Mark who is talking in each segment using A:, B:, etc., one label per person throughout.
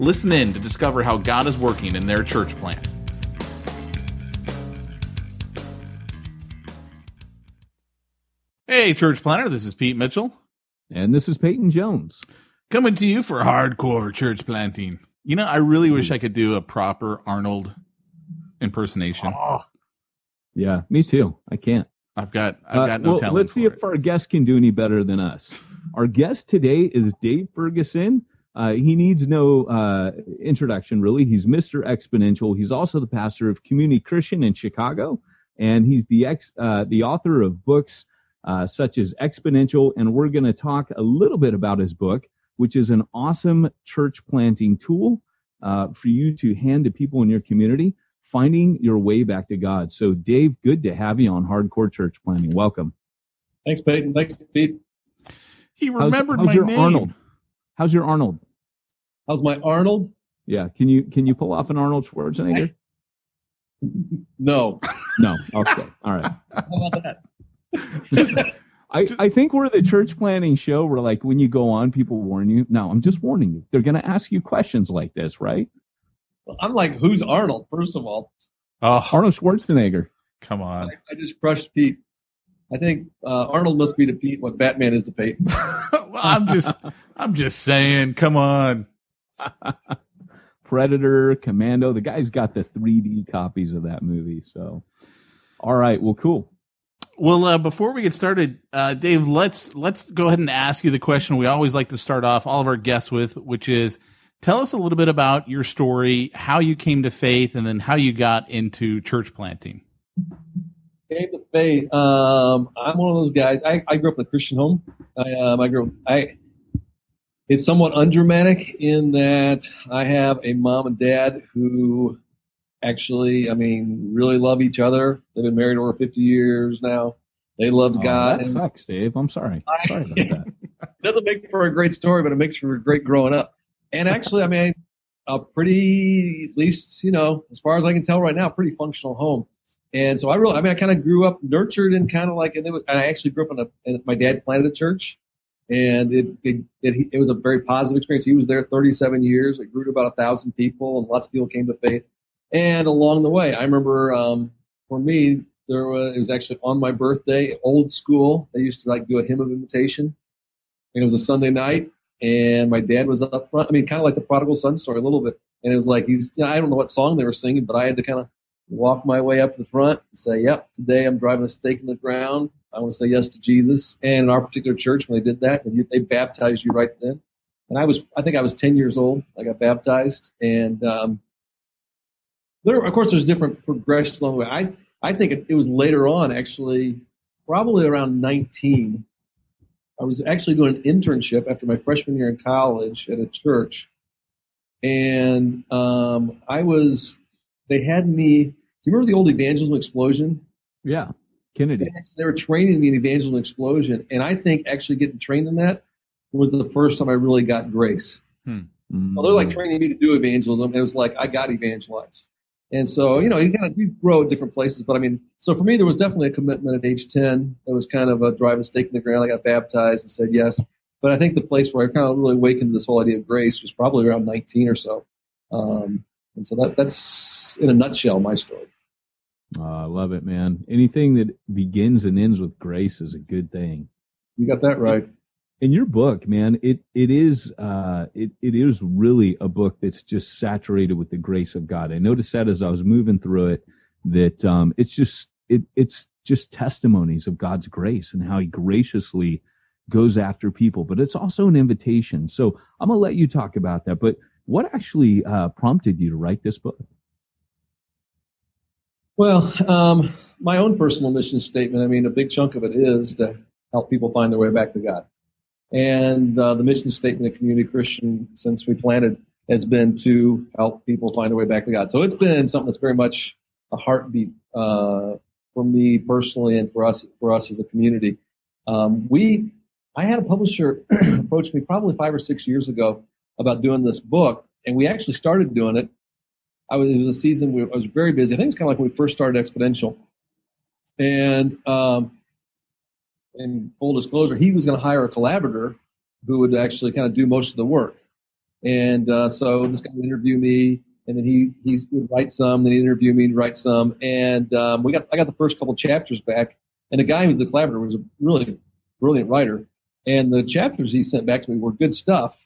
A: Listen in to discover how God is working in their church plant. Hey, church Planter, this is Pete Mitchell.
B: And this is Peyton Jones.
A: Coming to you for hardcore church planting. You know, I really wish I could do a proper Arnold impersonation.
B: Oh. Yeah, me too. I can't.
A: I've got I've got uh, no
B: well,
A: talent.
B: Let's see
A: it.
B: if our guest can do any better than us. Our guest today is Dave Ferguson. Uh, he needs no uh, introduction, really. He's Mr. Exponential. He's also the pastor of Community Christian in Chicago, and he's the ex uh, the author of books uh, such as Exponential. And we're going to talk a little bit about his book, which is an awesome church planting tool uh, for you to hand to people in your community, finding your way back to God. So, Dave, good to have you on Hardcore Church Planting. Welcome.
C: Thanks, Peyton. Thanks, Pete.
A: He remembered
B: how's, how's
A: my
B: your
A: name.
B: Arnold? How's your Arnold?
C: How's my Arnold?
B: Yeah. Can you can you pull off an Arnold Schwarzenegger?
C: No.
B: No. Okay. All right.
C: How about that?
A: Just,
B: I, I think we're the church planting show where like when you go on, people warn you. No, I'm just warning you. They're gonna ask you questions like this, right?
C: I'm like, who's Arnold? First of all,
A: oh,
B: Arnold Schwarzenegger.
A: come on.
C: I, I just crushed Pete. I think uh, Arnold must be to Pete what Batman is to Peyton.
A: well, I'm just I'm just saying, come on.
B: Predator, Commando. The guy's got the 3D copies of that movie. So, all right. Well, cool.
A: Well, uh, before we get started, uh, Dave, let's let's go ahead and ask you the question we always like to start off all of our guests with, which is, tell us a little bit about your story, how you came to faith, and then how you got into church planting.
C: Came to faith. Um, I'm one of those guys. I, I grew up in a Christian home. I, um, I grew up. I. It's somewhat undramatic in that I have a mom and dad who actually, I mean, really love each other. They've been married over 50 years now. They love
B: Oh,
C: God.
B: that
C: and-
B: sucks, Dave. I'm sorry. Sorry about that.
C: it doesn't make for a great story, but it makes for a great growing up. And actually, I mean, a pretty, at least, you know, as far as I can tell right now, pretty functional home. And so I really, I mean, I kind of grew up nurtured and kind of like, and, it was, and I actually grew up in a, and my dad planted a church and it, it, it, it was a very positive experience. He was there 37 years. It grew to about a thousand people and lots of people came to faith. And along the way, I remember, um, for me, there was, it was actually on my birthday, old school. They used to like do a hymn of invitation and it was a Sunday night, and my dad was up front. I mean, kind of like the prodigal son story a little bit. And it was like he's, you know, I don't know what song they were singing, but I had to kind of walk my way up to the front and say, "Yep, today I'm driving a stake in the ground. I want to say yes to Jesus." And in our particular church, when they did that, they baptized you right then. And I was, I think I was 10 years old. I got baptized, and um, there, of course, there's different progressions along the way. I, I think it, it was later on, actually, probably around 19. I was actually doing an internship after my freshman year in college at a church, and um, I was. They had me. Do you remember the old evangelism explosion?
B: Yeah. Kennedy.
C: They were training me in evangelism explosion, and I think actually getting trained in that was the first time I really got grace.
B: Mm.
C: Well, they're like training me to do evangelism. It was like I got evangelized. And so, you know, you kind of you grow at different places. But I mean, so for me, there was definitely a commitment at age 10. It was kind of a drive a stake in the ground. I got baptized and said yes. But I think the place where I kind of really awakened this whole idea of grace was probably around 19 or so. Um, and so that, that's in a nutshell my story.
B: Oh, I love it, man. Anything that begins and ends with grace is a good thing.
C: You got that right.
B: in your book, man, it it is uh it it is really a book that's just saturated with the grace of God. I noticed that as I was moving through it, that um it's just it it's just testimonies of God's grace and how He graciously goes after people. But it's also an invitation. So I'm gonna let you talk about that. But what actually uh, prompted you to write this book?
C: Well, um, my own personal mission statement, I mean, a big chunk of it is to help people find their way back to God. And uh, the mission statement of Community Christian, since we planted has been to help people find their way back to God. So it's been something that's very much a heartbeat uh, for me personally and for us for us as a community. Um, we I had a publisher approach me probably five or six years ago about doing this book, and we actually started doing it. I was, it was a season where I was very busy. I think it's kind of like when we first started Exponential. And um, in full disclosure, he was going to hire a collaborator who would actually kind of do most of the work. And uh, so this guy would interview me, and then he he would write some, then he'd interview me and write some. And um, we got I got the first couple chapters back, and the guy who was the collaborator was a really brilliant writer. And the chapters he sent back to me were good stuff,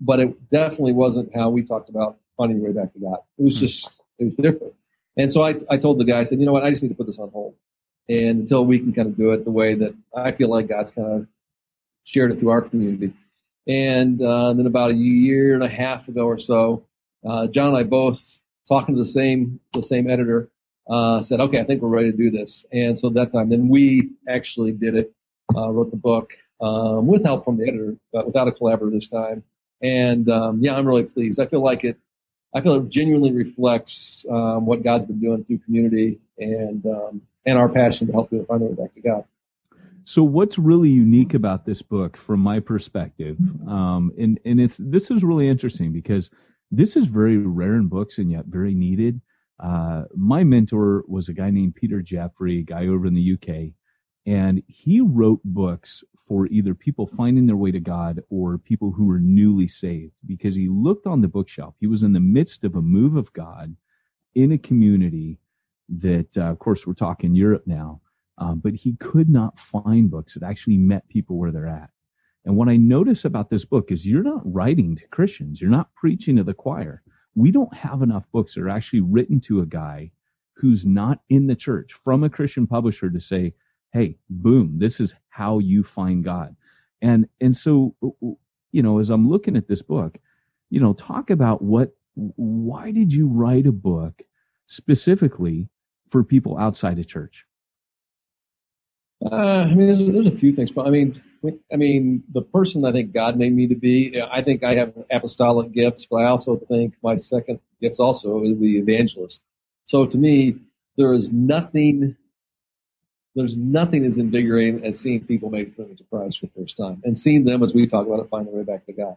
C: but it definitely wasn't how we talked about finding your way back to God. It was hmm. just it was different. And so I I told the guy I said, you know what, I just need to put this on hold, and until we can kind of do it the way that I feel like God's kind of shared it through our community. And uh, then about a year and a half ago or so, uh, Jon and I both talking to the same the same editor uh, said, okay, I think we're ready to do this. And so that time, then we actually did it, uh, wrote the book um, with help from the editor, but without a collaborator this time. And um, yeah, I'm really pleased. I feel like it. I feel it genuinely reflects um, what God's been doing through community and um, and our passion to help people find their way back to God.
B: So what's really unique about this book, from my perspective, um, and and it's this is really interesting because this is very rare in books and yet very needed. Uh, my mentor was a guy named Peter Jeffrey, a guy over in the UK, and he wrote books for either people finding their way to God or people who were newly saved because he looked on the bookshelf. He was in the midst of a move of God in a community that, uh, of course, we're talking Europe now um, but he could not find books that actually met people where they're at. And what I notice about this book is you're not writing to Christians, you're not preaching to the choir. We don't have enough books that are actually written to a guy who's not in the church from a Christian publisher to say, hey, boom, this is how you find God. And and so you know, as I'm looking at this book, you know, talk about what why did you write a book specifically for people outside of church?
C: Uh, I mean, there's, there's, a few things, but I mean, I mean, the person I think God made me to be, I think I have apostolic gifts, but I also think my second gifts also is the evangelist. So to me, there is nothing, there's nothing as invigorating as seeing people make image of Christ for the first time and seeing them, as we talk about it, find their way back to God.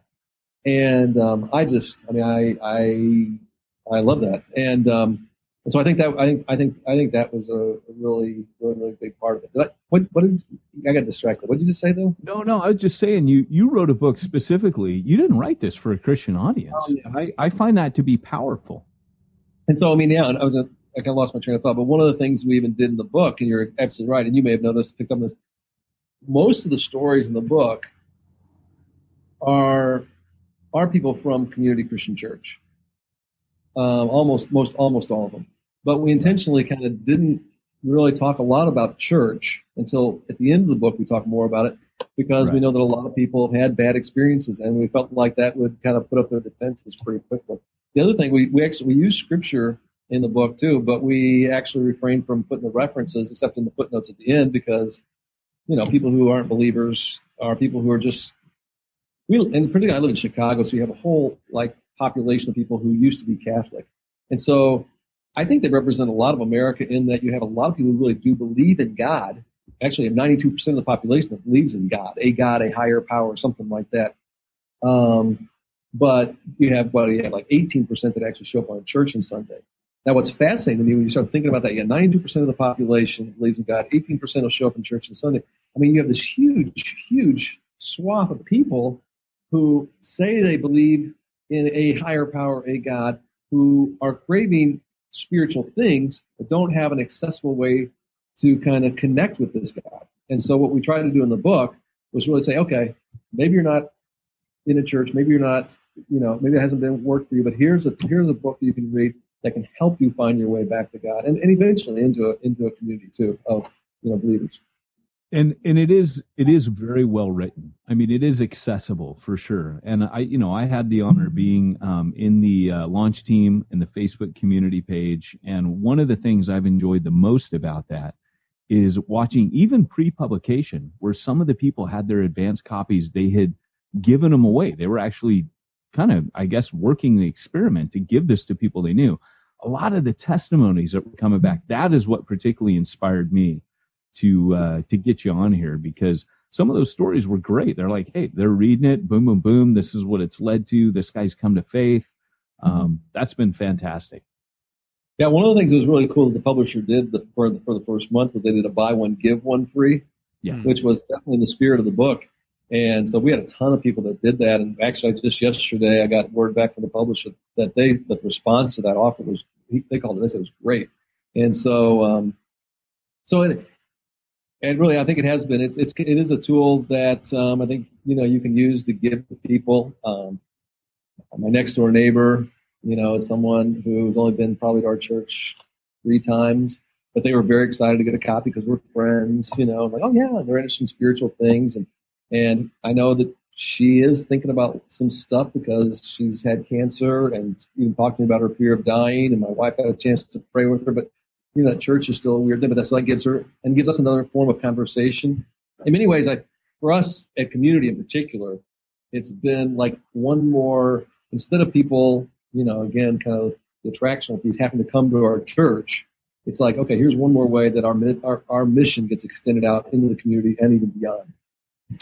C: And um, I just, I mean, I, I, I love that. And um, and so I think that I think I think I think that was a, really really really big part of it. Did I, what what did I got distracted? What did you just say though?
B: No, no, I was just saying you you wrote a book specifically. You didn't write this for a Christian audience. Oh, yeah. I I find that to be powerful.
C: And so I mean, yeah, I was a, I kind of lost my train of thought. But one of the things we even did in the book, and you're absolutely right, and you may have noticed, picked up this. Most of the stories in the book are are people from Community Christian Church. Um, almost most almost all of them but we intentionally kind of didn't really talk a lot about church until at the end of the book we talk more about it because right. we know that a lot of people have had bad experiences and we felt like that would kind of put up their defenses pretty quickly. The other thing we, we actually we use scripture in the book too, but we actually refrain from putting the references except in the footnotes at the end because you know people who aren't believers are people who are just we and particularly I live in Chicago, so you have a whole like population of people who used to be Catholic, and so I think they represent a lot of America in that you have a lot of people who really do believe in God. Actually, 92% of the population that believes in God, a God, a higher power, something like that. Um, but you have, well, you have like 18% that actually show up on a church on Sunday. Now, what's fascinating to me when you start thinking about that, you have 92% of the population believes in God, 18% will show up in church on Sunday. I mean, you have this huge, huge swath of people who say they believe in a higher power, a God, who are craving spiritual things, but don't have an accessible way to kind of connect with this God. And so what we tried to do in the book was really say, okay, maybe you're not in a church, maybe you're not, you know, maybe it hasn't been worked for you, but here's a here's a book that you can read that can help you find your way back to God and, and eventually into a into a community too of you know believers.
B: And and it is it is very well written. I mean it is accessible for sure. And i you know i had the honor of being um, in the uh, launch team and the facebook community page. And one of the things i've enjoyed the most about that is watching even pre-publication where some of the people had their advanced copies they had given them away. They were actually kind of, I guess, working the experiment to give this to people they knew. A lot of the testimonies that were coming back, that is what particularly inspired me to uh, to get you on here because some of those stories were great. They're like, hey, they're reading it, boom, boom, boom. This is what it's led to. This guy's come to faith. Um, that's been fantastic.
C: Yeah, one of the things that was really cool that the publisher did the, for, the, for the first month was they did a buy one, give one free,
B: yeah.
C: which was definitely the spirit of the book. And so we had a ton of people that did that. And actually, just yesterday, I got word back from the publisher that they the response to that offer was they called it. They said it was great. And so, um, so it, and really, I think it has been. It's it's it is a tool that um, I think you know you can use to give to people. Um, my next door neighbor, you know, someone who's only been probably to our church three times, but they were very excited to get a copy because we're friends. You know, like oh yeah, they're interested in spiritual things, and and I know that she is thinking about some stuff because she's had cancer and even talking about her fear of dying. And my wife had a chance to pray with her, but you know, that church is still a weird thing, but that's what gives her and gives us another form of conversation. In many ways, I, for us at community in particular, it's been like one more, instead of people, you know, again, kind of the attractional piece having to come to our church, it's like, okay, here's one more way that our, our, our mission gets extended out into the community and even beyond.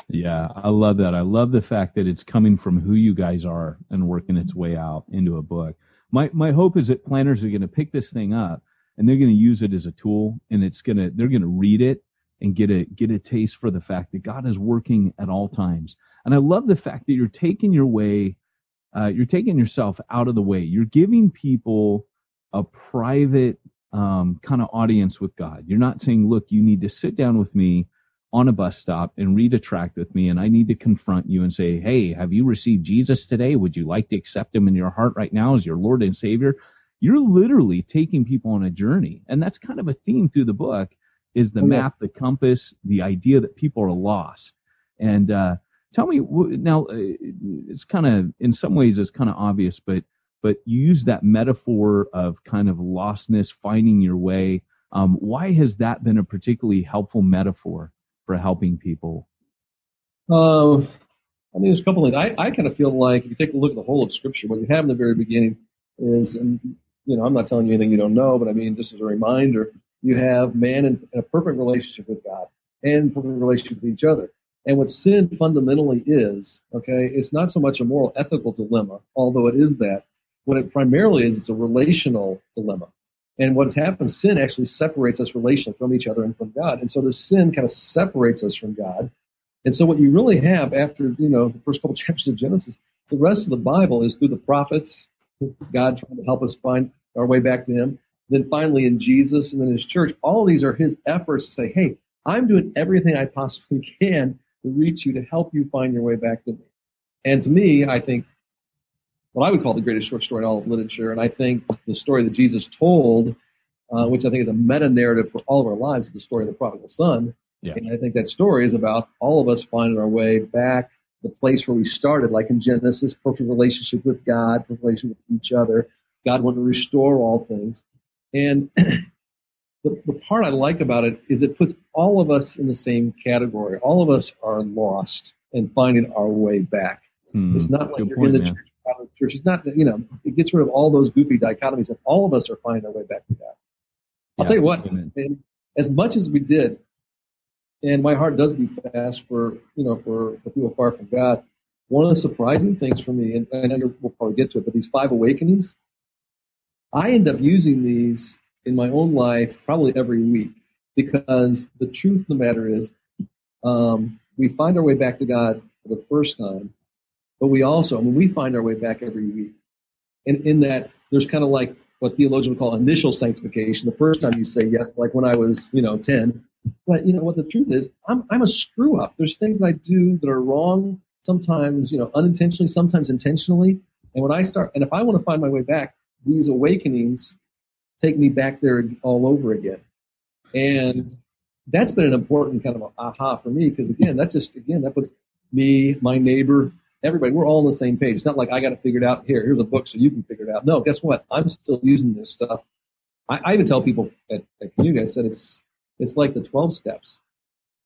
B: Yeah, I love that. I love the fact that it's coming from who you guys are and working its way out into a book. My my hope is that planners are going to pick this thing up and they're going to use it as a tool and it's going to they're going to read it and get a get a taste for the fact that God is working at all times. And I love the fact that you're taking your way uh, you're taking yourself out of the way. You're giving people a private um, kind of audience with God. You're not saying, look, you need to sit down with me on a bus stop and read a tract with me and I need to confront you and say, Hey, have you received Jesus today? Would you like to accept him in your heart right now as your Lord and Savior? you're literally taking people on a journey. And that's kind of a theme through the book is the map, the compass, the idea that people are lost. And uh, tell me now, uh, it's kind of, in some ways, it's kind of obvious, but but you use that metaphor of kind of lostness, finding your way. Um, why has that been a particularly helpful metaphor for helping people?
C: Uh, I mean, there's a couple things. I, I kind of feel like if you take a look at the whole of Scripture, what you have in the very beginning is, and you know, I'm not telling you anything you don't know, but I mean, just as a reminder, you have man in, in a perfect relationship with God and perfect relationship with each other. And what sin fundamentally is, okay, it's not so much a moral ethical dilemma, although it is that. What it primarily is, it's a relational dilemma. And what's happened, sin actually separates us relationally from each other and from God. And so the sin kind of separates us from God. And so what you really have after, you know, the first couple chapters of Genesis, the rest of the Bible is through the prophets God trying to help us find our way back to Him. Then finally in Jesus and then His church, all these are His efforts to say, hey, I'm doing everything I possibly can to reach you to help you find your way back to me. And to me, I think what I would call the greatest short story in all of literature, and I think the story that Jesus told, uh, which I think is a meta narrative for all of our lives, is the story of the prodigal son.
B: Yeah.
C: And I think that story is about all of us finding our way back the place where we started, like in Genesis, perfect relationship with God, perfect relationship with each other. God wanted to restore all things. And the, the part I like about it is it puts all of us in the same category. All of us are lost and finding our way back. Hmm. It's not like you're point, in the man. church, out of the church. It's not, you know, it gets rid of all those goofy dichotomies and all of us are finding our way back to God. I'll yeah, tell you what, as much as we did and my heart does beat fast for you know for, for people far from God. One of the surprising things for me, and, and we'll probably get to it, but these five awakenings, I end up using these in my own life probably every week because the truth of the matter is, um, we find our way back to God for the first time, but we also, I mean, we find our way back every week. And in that, there's kind of like what theologians would call initial sanctification. The first time you say yes, like when I was, you know, 10, but you know what the truth is, I'm I'm a screw up. There's things that I do that are wrong. Sometimes you know unintentionally, sometimes intentionally. And when I start, and if I want to find my way back, these awakenings take me back there all over again. And that's been an important kind of aha for me because again, that just again that puts me, my neighbor, everybody, we're all on the same page. It's not like I got to figure it out here. Here's a book so you can figure it out. No, guess what? I'm still using this stuff. I, I even tell people at, at community, I said it's it's like the 12 steps.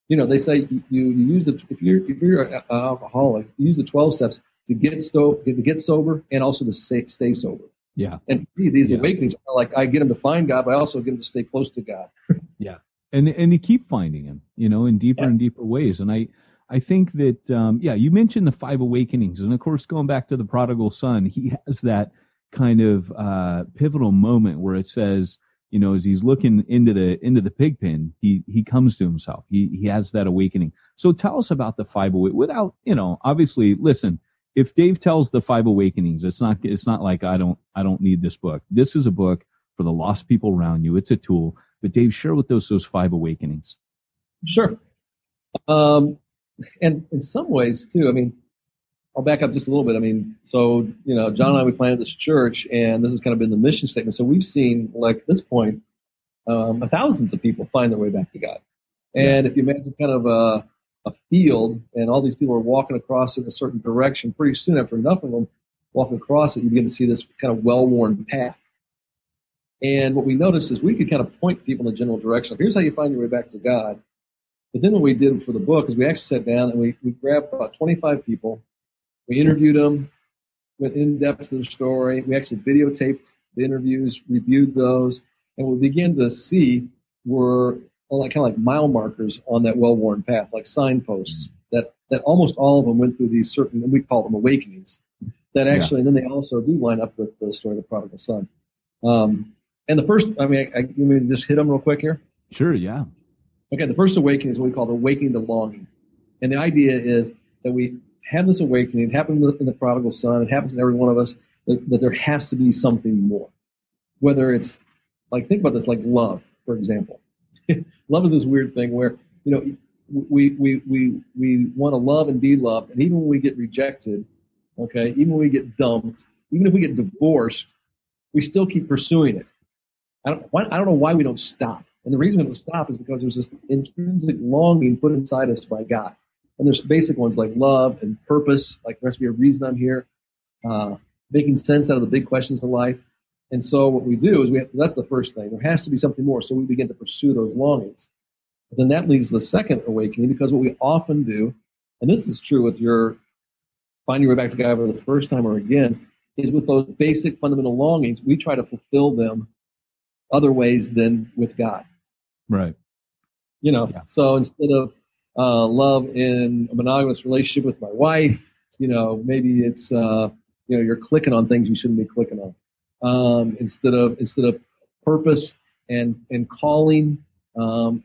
C: You know, they say you, you use the, if you're, if you're an alcoholic, you use the 12 steps to get sto- to get sober and also to stay, stay sober.
B: Yeah.
C: And these
B: Yeah.
C: awakenings are like I get them to find God, but I also get them to stay close to God. Yeah.
B: And and to keep finding him, you know, in deeper and deeper ways. And I I think that um, yeah, you mentioned the five awakenings, and of course, going back to the prodigal son, he has that kind of uh, pivotal moment where it says, you know, as he's looking into the into the pig pen, he he comes to himself. He he has that awakening. So tell us about the five without you know, obviously, listen. If Dave tells the five awakenings, it's not it's not like I don't I don't need this book. This is a book for the lost people around you. It's a tool. But Dave, share with us those five awakenings.
C: Sure. Um, and in some ways too, I mean, I'll back up just a little bit. I mean, so, you know, Jon and I, we planted this church and this has kind of been the mission statement. So we've seen like at this point, um, thousands of people find their way back to God. And if you imagine kind of a, a field and all these people are walking across in a certain direction, pretty soon after enough of them walk across it, you begin to see this kind of well-worn path. And what we noticed is we could kind of point people in the general direction. Here's how you find your way back to God. But then what we did for the book is we actually sat down and we, we grabbed about 25 people. We interviewed them, went in depth to their story. We actually videotaped the interviews, reviewed those, and we began to see were like kind of like mile markers on that well-worn path, like signposts that that almost all of them went through these certain, and we call them awakenings. That actually, and then they also do line up with the story of the prodigal son. Um, and the first, I mean, I, I, you mean just hit them real quick here?
B: Sure, yeah.
C: Okay, the first awakening is what we call the awakening to longing. And the idea is that we have this awakening, it happens in the prodigal son, it happens in every one of us, that, that there has to be something more. Whether it's, like, think about this, like love, for example. love is this weird thing where, you know, we, we, we, we want to love and be loved, and even when we get rejected, okay, even when we get dumped, even if we get divorced, we still keep pursuing it. I don't, why, I don't know why we don't stop. And the reason we don't stop is because there's this intrinsic longing put inside us by God. And there's basic ones like love and purpose, like there has to be a reason I'm here, uh, making sense out of the big questions of life. And so what we do is we have, that's the first thing. There has to be something more. So we begin to pursue those longings. But then that leads to the second awakening because what we often do, and this is true with your finding your way back to God for the first time or again, is with those basic fundamental longings, we try to fulfill them other ways than with God.
B: Right.
C: You know,
B: Yeah.
C: so instead of uh, love in a monogamous relationship with my wife, you know, maybe it's uh, you know you're clicking on things you shouldn't be clicking on. Um, instead of instead of purpose and and calling um,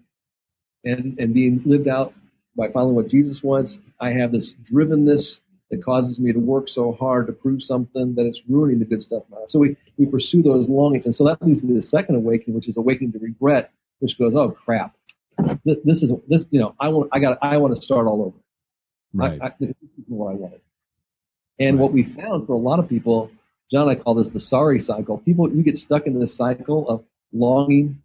C: and and being lived out by following what Jesus wants, I have this drivenness that causes me to work so hard to prove something that it's ruining the good stuff in my life. So we, we pursue those longings. And so that leads to the second awakening, which is awakening to regret, which goes, oh crap. This, this is this, you know, I want, I got, I want to start all over.
B: Right.
C: I, I, this is what I wanted. And what we found for a lot of people, Jon I call this the sorry cycle. People, you get stuck in this cycle of longing,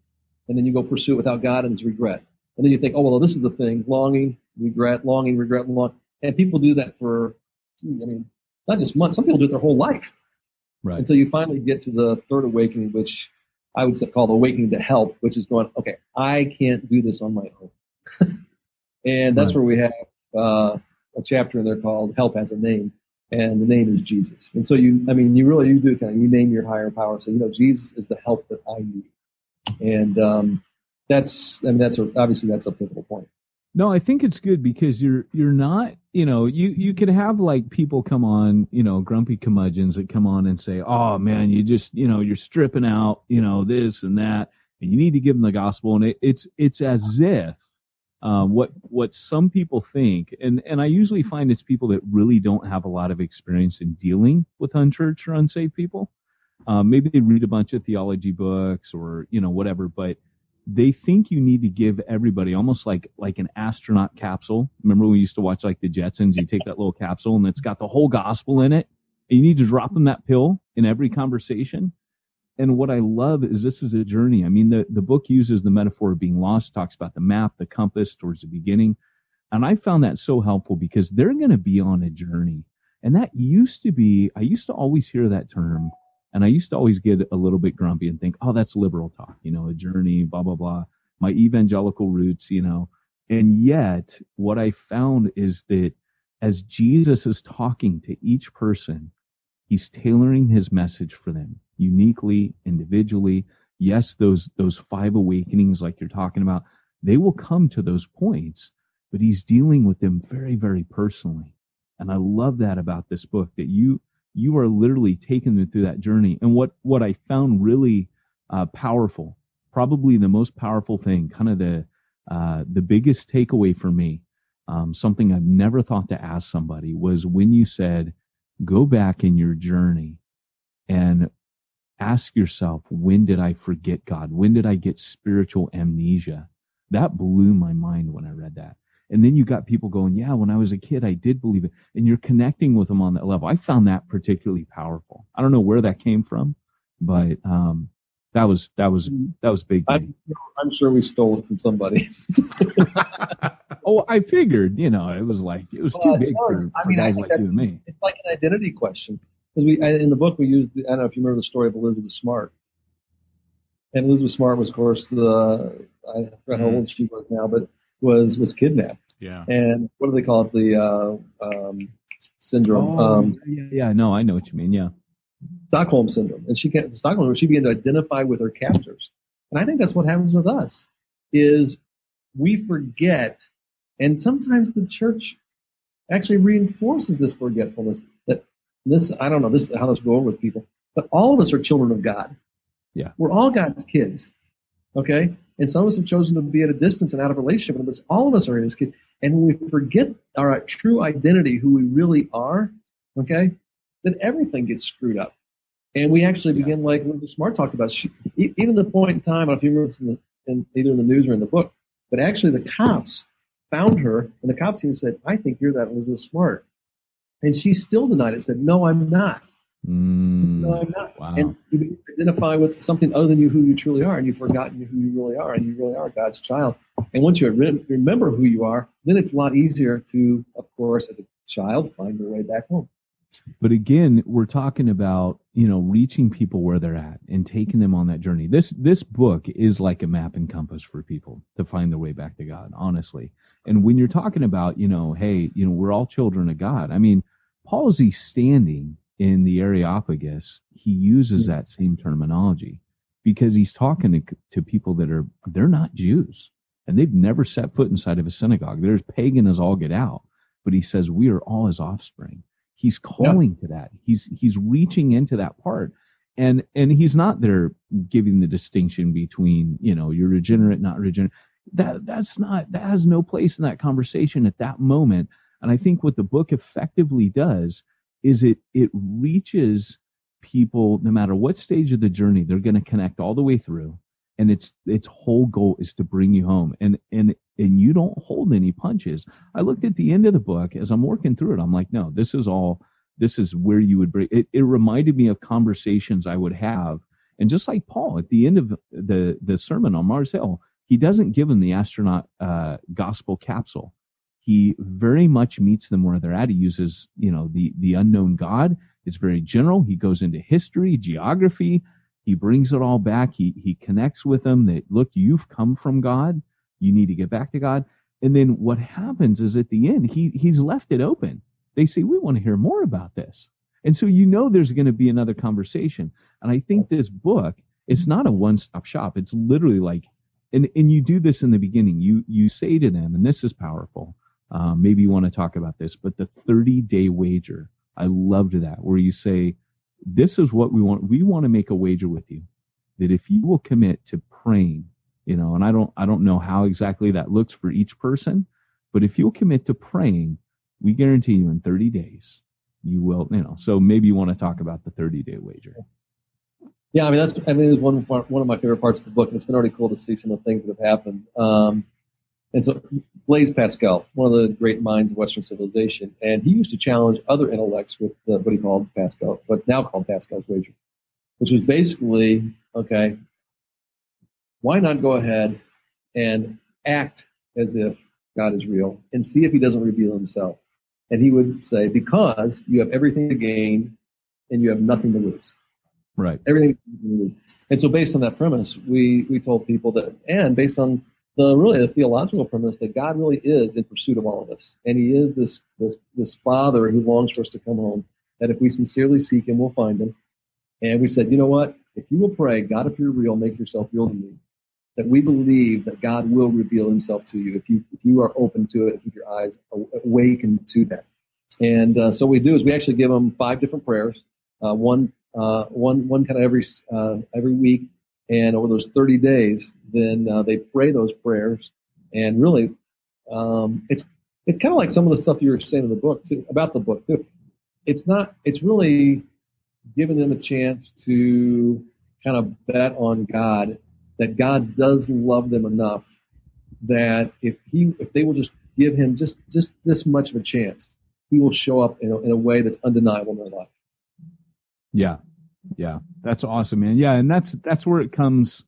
C: and then you go pursue it without God, and it's regret. And then you think, oh well, this is the thing: longing, regret, longing, regret, long. And people do that for, I mean, not just months. Some people do it their whole life
B: right.
C: until you finally get to the third awakening, which I would say call the awakening to help, which is going, okay, I can't do this on my own. and that's
B: Right.
C: where we have uh, a chapter in there called "Help Has a Name," and the name is Jesus. And so you, I mean, you really you do kind of you name your higher power. So you know, Jesus is the help that I need, and um, that's I mean that's a, obviously that's a pivotal point.
B: No, I think it's good because you're you're not, you know, you you could have like people come on, you know, grumpy curmudgeons that come on and say, "Oh man, you just, you know, you're stripping out, you know, this and that, and you need to give them the gospel." And it, it's it's as if um, what what some people think, and and I usually find it's people that really don't have a lot of experience in dealing with unchurched or unsaved people. Um, maybe they read a bunch of theology books or you know whatever, but they think you need to give everybody almost like like an astronaut capsule. Remember when we used to watch like the Jetsons? You take that little capsule and it's got the whole gospel in it. You need to drop them that pill in every conversation. And what I love is this is a journey. I mean, the, the book uses the metaphor of being lost, talks about the map, the compass towards the beginning. And I found that so helpful because they're going to be on a journey. And that used to be, I used to always hear that term and I used to always get a little bit grumpy and think, oh, that's liberal talk, you know, a journey, blah, blah, blah. My evangelical roots, you know. And yet, what I found is that as Jesus is talking to each person, he's tailoring his message for them uniquely, individually. Yes, those those five awakenings like you're talking about, they will come to those points, but he's dealing with them very, very personally. And I love that about this book that you you are literally taking them through that journey. And what what I found really uh, powerful, probably the most powerful thing, kind of the uh, the biggest takeaway for me, um, something I've never thought to ask somebody was when you said, go back in your journey and ask yourself, when did I forget God? When did I get spiritual amnesia? That blew my mind when I read that. And then you got people going, yeah, when I was a kid, I did believe it. And you're connecting with them on that level. I found that particularly powerful. I don't know where that came from, but, um, that was, that was, that was big.
C: I'm, I'm sure we stole it from somebody.
B: oh, I figured, you know, it was like, it was too big for,
C: I
B: for
C: mean,
B: guys like you and me.
C: It's like an identity question. Because we, I- in the book, we used, I don't know if you remember the story of Elizabeth Smart. And Elizabeth Smart was, of course, the, I forgot how
A: Mhm.
C: old she was now, but was, was kidnapped.
A: Yeah.
C: And what do they call it? The, uh, um, syndrome.
B: Oh,
C: um,
B: yeah, yeah, no, I know what you mean. Yeah.
C: Stockholm syndrome, and she can't Stockholm. She began to identify with her captors, and I think that's what happens with us. Is we forget, and sometimes the church actually reinforces this forgetfulness. That this, I don't know, this is how this go over with people, but all of us are children of God.
B: Yeah.
C: we're all God's kids. Okay, and some of us have chosen to be at a distance and out of relationship with but all of us are His kids. And when we forget our true identity, who we really are, okay, then everything gets screwed up. And we actually begin, like Linda Smart talked about, she, even the point in time, I don't know if you remember this in, the, in either in the news or in the book, but actually the cops found her, and the cops even said, I think you're that Elizabeth Smart. And she still denied it, said, No, I'm not.
B: Mm,
C: No, I'm not.
B: wow.
C: And you identify with something other than you, who you truly are, and you've forgotten who you really are, and you really are God's child. And once you re- remember who you are, then it's a lot easier to, of course, as a child, find your way back home.
B: But again, we're talking about, you know, reaching people where they're at and taking them on that journey. This this book is like a map and compass for people to find their way back to God, honestly. And when you're talking about, you know, hey, you know, we're all children of God. I mean, Paul as he's standing in the Areopagus, he uses hmm. that same terminology because he's talking to, to people that are they're not Jews and they've never set foot inside of a synagogue. They're as pagan as all get out. But he says we are all his offspring. He's calling to that. He's he's reaching into that part and and he's not there giving the distinction between you know you're regenerate not regenerate. That that's not that has no place in that conversation at that moment. And i think what the book effectively does is it it reaches people no matter what stage of the journey they're going to connect all the way through and its its whole goal is to bring you home and and and you don't hold any punches I looked at the end of the book as I'm working through it. I'm like, no, this is all, this is where you would bring it. It reminded me of conversations I would have. And just like Paul at the end of the, the sermon on Mars Hill, he doesn't give him the astronaut uh, gospel capsule. He very much meets them where they're at. He uses, you know, the, the unknown God. It's very general. He goes into history, geography. He brings it all back. He, he connects with them that, look, you've come from God. You need to get back to God. And then what happens is at the end, he he's left it open. They say, we want to hear more about this. And so you know there's going to be another conversation. And I think this book, it's not a one-stop shop. It's literally like, and, and you do this in the beginning. You you say to them, and this is powerful. Um, maybe you want to talk about this, but the 30-day wager. I loved that, where you say, this is what we want. We want to make a wager with you that if you will commit to praying you know and i don't i don't know how exactly that looks for each person but if you'll commit to praying we guarantee you in 30 days you will you know so maybe you want to talk about the 30 day wager
C: Yeah, I mean that's I mean it's one one of my favorite parts of the book, and it's been already cool to see some of the things that have happened. Um, and so Blaise Pascal, one of the great minds of Western civilization, and he used to challenge other intellects with uh, what he called Pascal, what's now called Pascal's wager, which was basically okay. Why not go ahead and act as if God is real and see if He doesn't reveal Himself? And he would say, because you have everything to gain and you have nothing to lose
B: right
C: everything. To lose. And so, based on that premise, we we told people that, and based on the really the theological premise that God really is in pursuit of all of us, and He is this this this Father who longs for us to come home. That if we sincerely seek Him, we'll find Him. And we said, you know what? If you will pray, God, if you're real, make yourself real to me. That we believe that God will reveal Himself to you if you if you are open to it, keep your eyes awakened to that. And uh, so we do is we actually give them five different prayers, uh, one uh, one one kind of every uh, every week and over those 30 days, then uh, they pray those prayers. And really, um, it's it's kind of like some of the stuff you were saying in the book too, about the book too. It's not. It's really giving them a chance to kind of bet on God that God does love them enough that if he if they will just give him just just this much of a chance, he will show up in a, in a way that's undeniable in their life.
B: Yeah, yeah, that's awesome, man. Yeah, and that's that's where it comes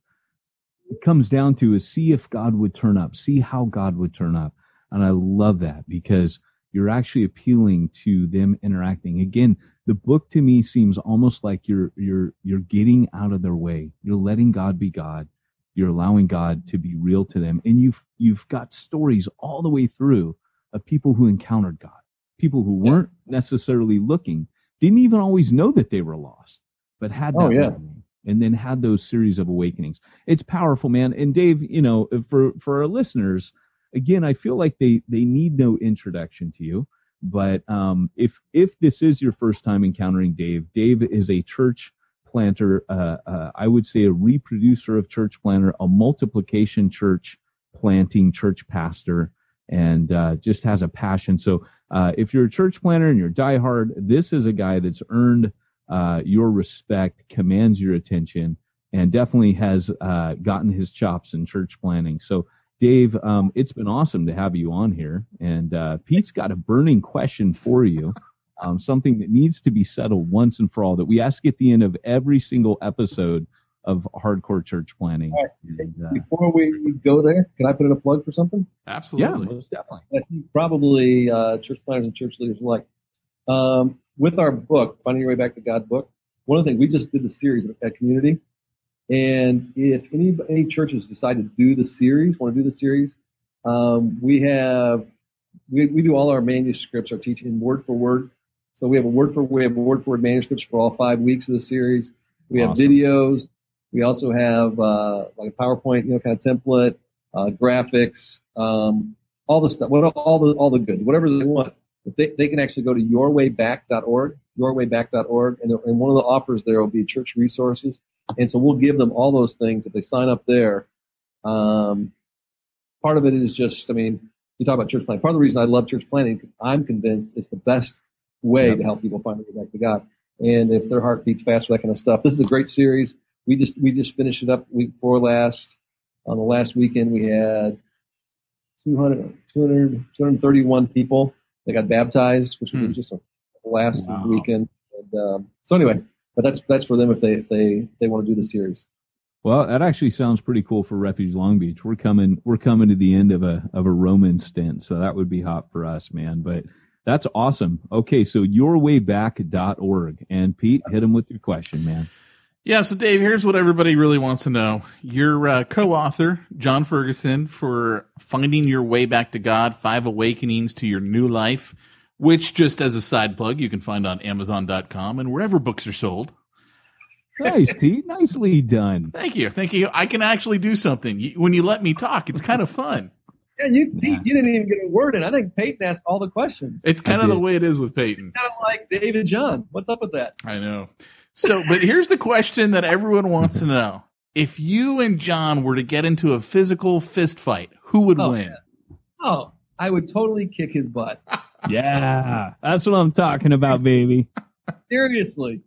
B: it comes down to is see if God would turn up, see how God would turn up. And I love that because you're actually appealing to them interacting. Again, the book to me seems almost like you're you're you're getting out of their way. You're letting God be God. You're allowing God to be real to them. And you've you've got stories all the way through of people who encountered God, people who weren't necessarily looking, didn't even always know that they were lost but had oh, that oh, yeah. and then had those series of awakenings. It's powerful, man. And Dave, you know, for for our listeners, again, I feel like they they need no introduction to you. But um, if if this is your first time encountering Dave, Dave is a church planter. Uh, uh, I would say a reproducer of church planter, a multiplication church planting church pastor, and uh, just has a passion. So uh, if you're a church planter and you're diehard, this is a guy that's earned uh, your respect, commands your attention, and definitely has uh, gotten his chops in church planting. So, Dave, um, it's been awesome to have you on here. And uh, Pete's got a burning question for you, um, something that needs to be settled once and for all that we ask at the end of every single episode of Hardcore Church Planting.
C: Right. And, uh, Before we go there, can I put in a plug for something?
A: Absolutely.
B: Yeah, most definitely.
C: Probably uh, church planners and church leaders alike. Um, with our book, Finding Your Way Back to God book, one of the things we just did the series at Community. And if any any churches decide to do the series, want to do the series, um, we have we, we do all our manuscripts, our teaching word for word. So we have a word for we have word for word manuscripts for all five weeks of the series. We have videos. We also have uh, like a PowerPoint, you know, kind of template, uh, graphics, um, all the stuff, what all the all the good, whatever they want they, they can actually go to yourwayback.org, yourwayback.org, and, and one of the offers there will be church resources. And so we'll give them all those things if they sign up there. Um, part of it is just, I mean, you talk about church planting. Part of the reason I love church planting because I'm convinced it's the best way yep. to help people find their way back to God. And if their heart beats faster, that kind of stuff. This is a great series. We just we just finished it up week before last. On the last weekend, we had 200, 200 231 people they got baptized, which was hmm. just a last wow. weekend. And, um, so anyway, but that's that's for them if they if they they want to do the series.
B: Well, that actually sounds pretty cool for Refuge Long Beach. We're coming we're coming to the end of a of a Roman stint, so that would be hot for us, man. But that's awesome. Okay, so yourwayback.org. And Pete, hit him with your question, man.
A: Yeah, so Dave, here's what everybody really wants to know. Your uh, co-author, Jon Ferguson, for Finding Your Way Back to God, Five Awakenings to Your New Life, which just as a side plug, you can find on Amazon.com and wherever books are sold.
B: Nice, Pete. Nicely done.
A: Thank you. Thank you. I can actually do something. When you let me talk, it's kind of fun.
C: Yeah, you Pete, you didn't even get a word in. I think Peyton asked all the questions.
A: It's kind I of did. the way it is with Peyton.
C: Kind of like David Jon. What's up with that?
A: I know. So, but here's the question that everyone wants to know. If you and Jon were to get into a physical fist fight, who would
C: oh,
A: win?
C: Man. Oh, I would totally kick his butt.
B: yeah, that's what I'm talking about, baby.
C: Seriously.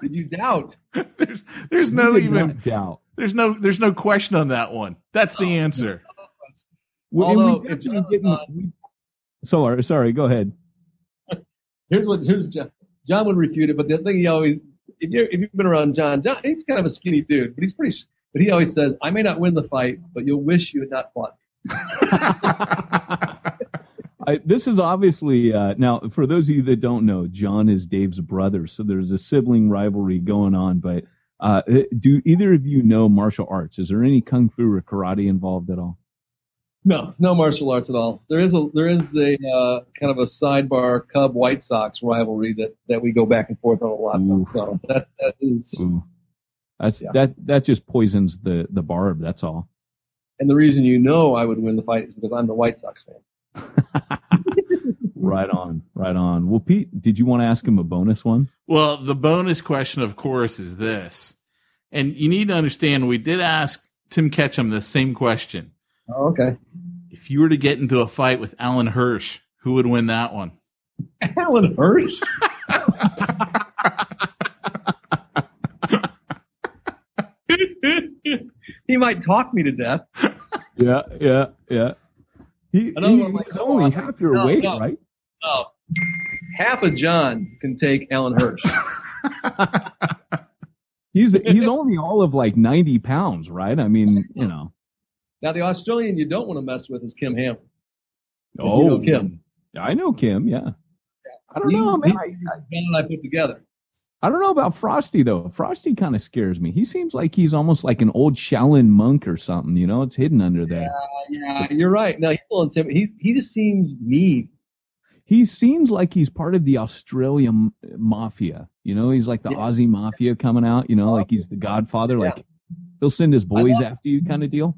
C: Did you doubt?
A: there's there's no even doubt. There's no there's no question on that one. That's the oh, answer.
B: No Although, if Jon, uh, sorry, sorry, go ahead.
C: Here's what here's Jon. Jon would refute it, but the thing he always, if, you if you've been around Jon, Jon, he's kind of a skinny dude, but he's pretty, but he always says, I may not win the fight, but you'll wish you had not fought.
B: I, this is obviously uh, now for those of you that don't know, Jon is Dave's brother, so there's a sibling rivalry going on. But uh, do either of you know martial arts? Is there any kung fu or karate involved at all?
C: No, no martial arts at all. There is a there is a uh, kind of a sidebar Cub White Sox rivalry that, that we go back and forth on a lot.
B: Ooh.
C: So that that is,
B: Ooh. That's
C: Yeah.
B: that that just poisons the the barb. That's all.
C: and the reason you know I would win the fight is because I'm the White Sox fan.
B: right on, right on. Well, Pete, did you want to ask him a bonus one?
A: Well, the bonus question, of course, is this. And you need to understand, we did ask Tim Ketchum the same question.
C: Oh, okay.
A: If you were to get into a fight with Alan Hirsch, who would win that one?
C: Alan Hirsch. he might talk me to death.
B: Yeah, yeah, yeah. He,
C: Another
B: he-
C: like,
B: he's
C: oh,
B: only
C: I-
B: half your
C: no,
B: weight,
C: no.
B: right?
C: Oh, half a Jon can take Alan Hirsch.
B: He's he's only all of like ninety pounds, right? I mean, you know.
C: Now the Australian you don't want to mess with is Kim Ham. You
B: Oh,
C: know Kim.
B: I know Kim. Yeah. I don't
C: He-
B: know, man.
C: he-
B: I,
C: Ben and I put together.
B: I don't know about Frosty though. Frosty kind of scares me. He seems like he's almost like an old Shaolin monk or something. You know, it's hidden under there.
C: Yeah, you're right. No, he's a little intimidating. He he just seems mean.
B: He seems like he's part of the Australian mafia. You know, he's like the
C: Yeah.
B: Aussie mafia coming out. You know, like he's the Godfather.
C: Yeah.
B: Like he'll send his boys after you, kind of deal.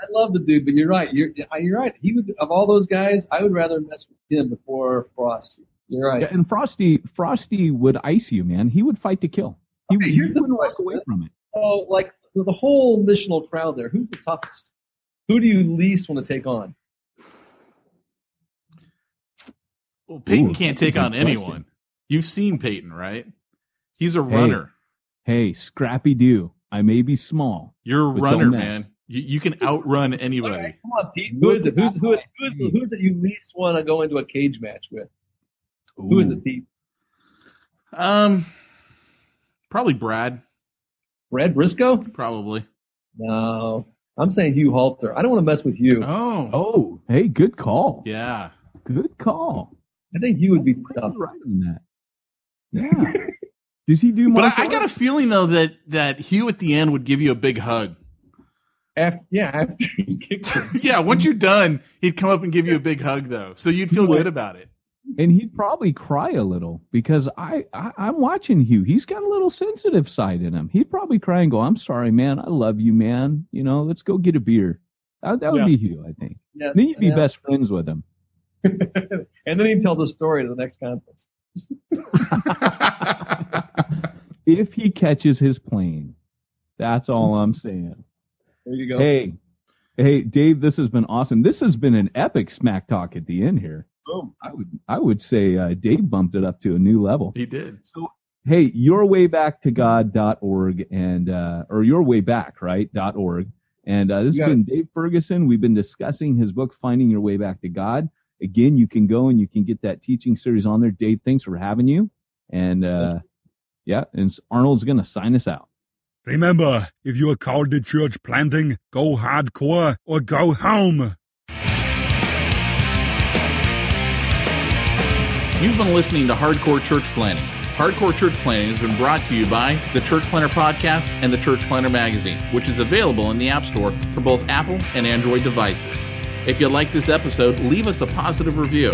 C: I love the dude, but you're right. You're you're right. He would of all those guys, I would rather mess with him before Frosty. You're right.
B: Yeah, and Frosty, Frosty would ice you, man. He would fight to kill. He,
C: Okay,
B: he
C: here's the
B: wouldn't walk away from it.
C: So like the the whole missional crowd there, who's the toughest? Who do you least want to take on?
A: Well, Peyton
B: Ooh,
A: can't take
B: good
A: on
B: question.
A: anyone. You've seen Peyton, right? He's a
B: Hey.
A: runner.
B: Hey, Scrappy Doo. I may be small.
A: You're a runner, man. You, you can outrun anybody.
C: Okay, come on, Pete. Who is it? Who's who is who is, who is it you least want to go into a cage match with? Who is it, Pete?
A: Um, probably Brad.
C: Brad Brisco?
A: Probably.
C: No, I'm saying Hugh Halter. I don't want to mess with you.
A: Oh,
B: Oh, hey, good call.
A: yeah.
B: Good call.
C: I think Hugh would be tough.
B: right on that. Yeah. Does he do
A: But I, I got a feeling though that that Hugh at the end would give you a big hug.
C: After, yeah, after he kicked him.
A: Yeah, once you're done, he'd come up and give you a big hug though, so you'd feel good about it.
B: and he'd probably cry a little because I, I I'm watching Hugh. He's got a little sensitive side in him. He'd probably cry and go, "I'm sorry, man. I love you, man. You know, let's go get a beer." That, that would
C: Yeah.
B: be Hugh, I think.
C: Yeah,
B: Then you'd be
C: yeah.
B: best friends with him.
C: and then he'd tell the story to the next conference.
B: if he catches his plane, that's all I'm saying.
C: There you go.
B: Hey, hey, Dave, this has been awesome. This has been an epic smack talk at the end here.
C: Boom.
B: I would I would say uh, Dave bumped it up to a new level.
A: he did.
B: So Hey, your way back to God.org and uh, or your way back, right? Dot org. And uh, this has
C: got
B: been Dave Ferguson. We've been discussing his book, Finding Your Way Back to God. Again, you can go and you can get that teaching series on there. Dave, thanks for having you. And uh, yeah, and Arnold's gonna sign us out.
D: Remember, if you are called to church planting, go hardcore or go home.
A: You've been listening to Hardcore Church Planting. Hardcore Church Planting has been brought to you by the Church Planter Podcast and the Church Planter Magazine, which is available in the App Store for both Apple and Android devices. If you like this episode, leave us a positive review.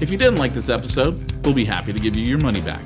A: If you didn't like this episode, we'll be happy to give you your money back.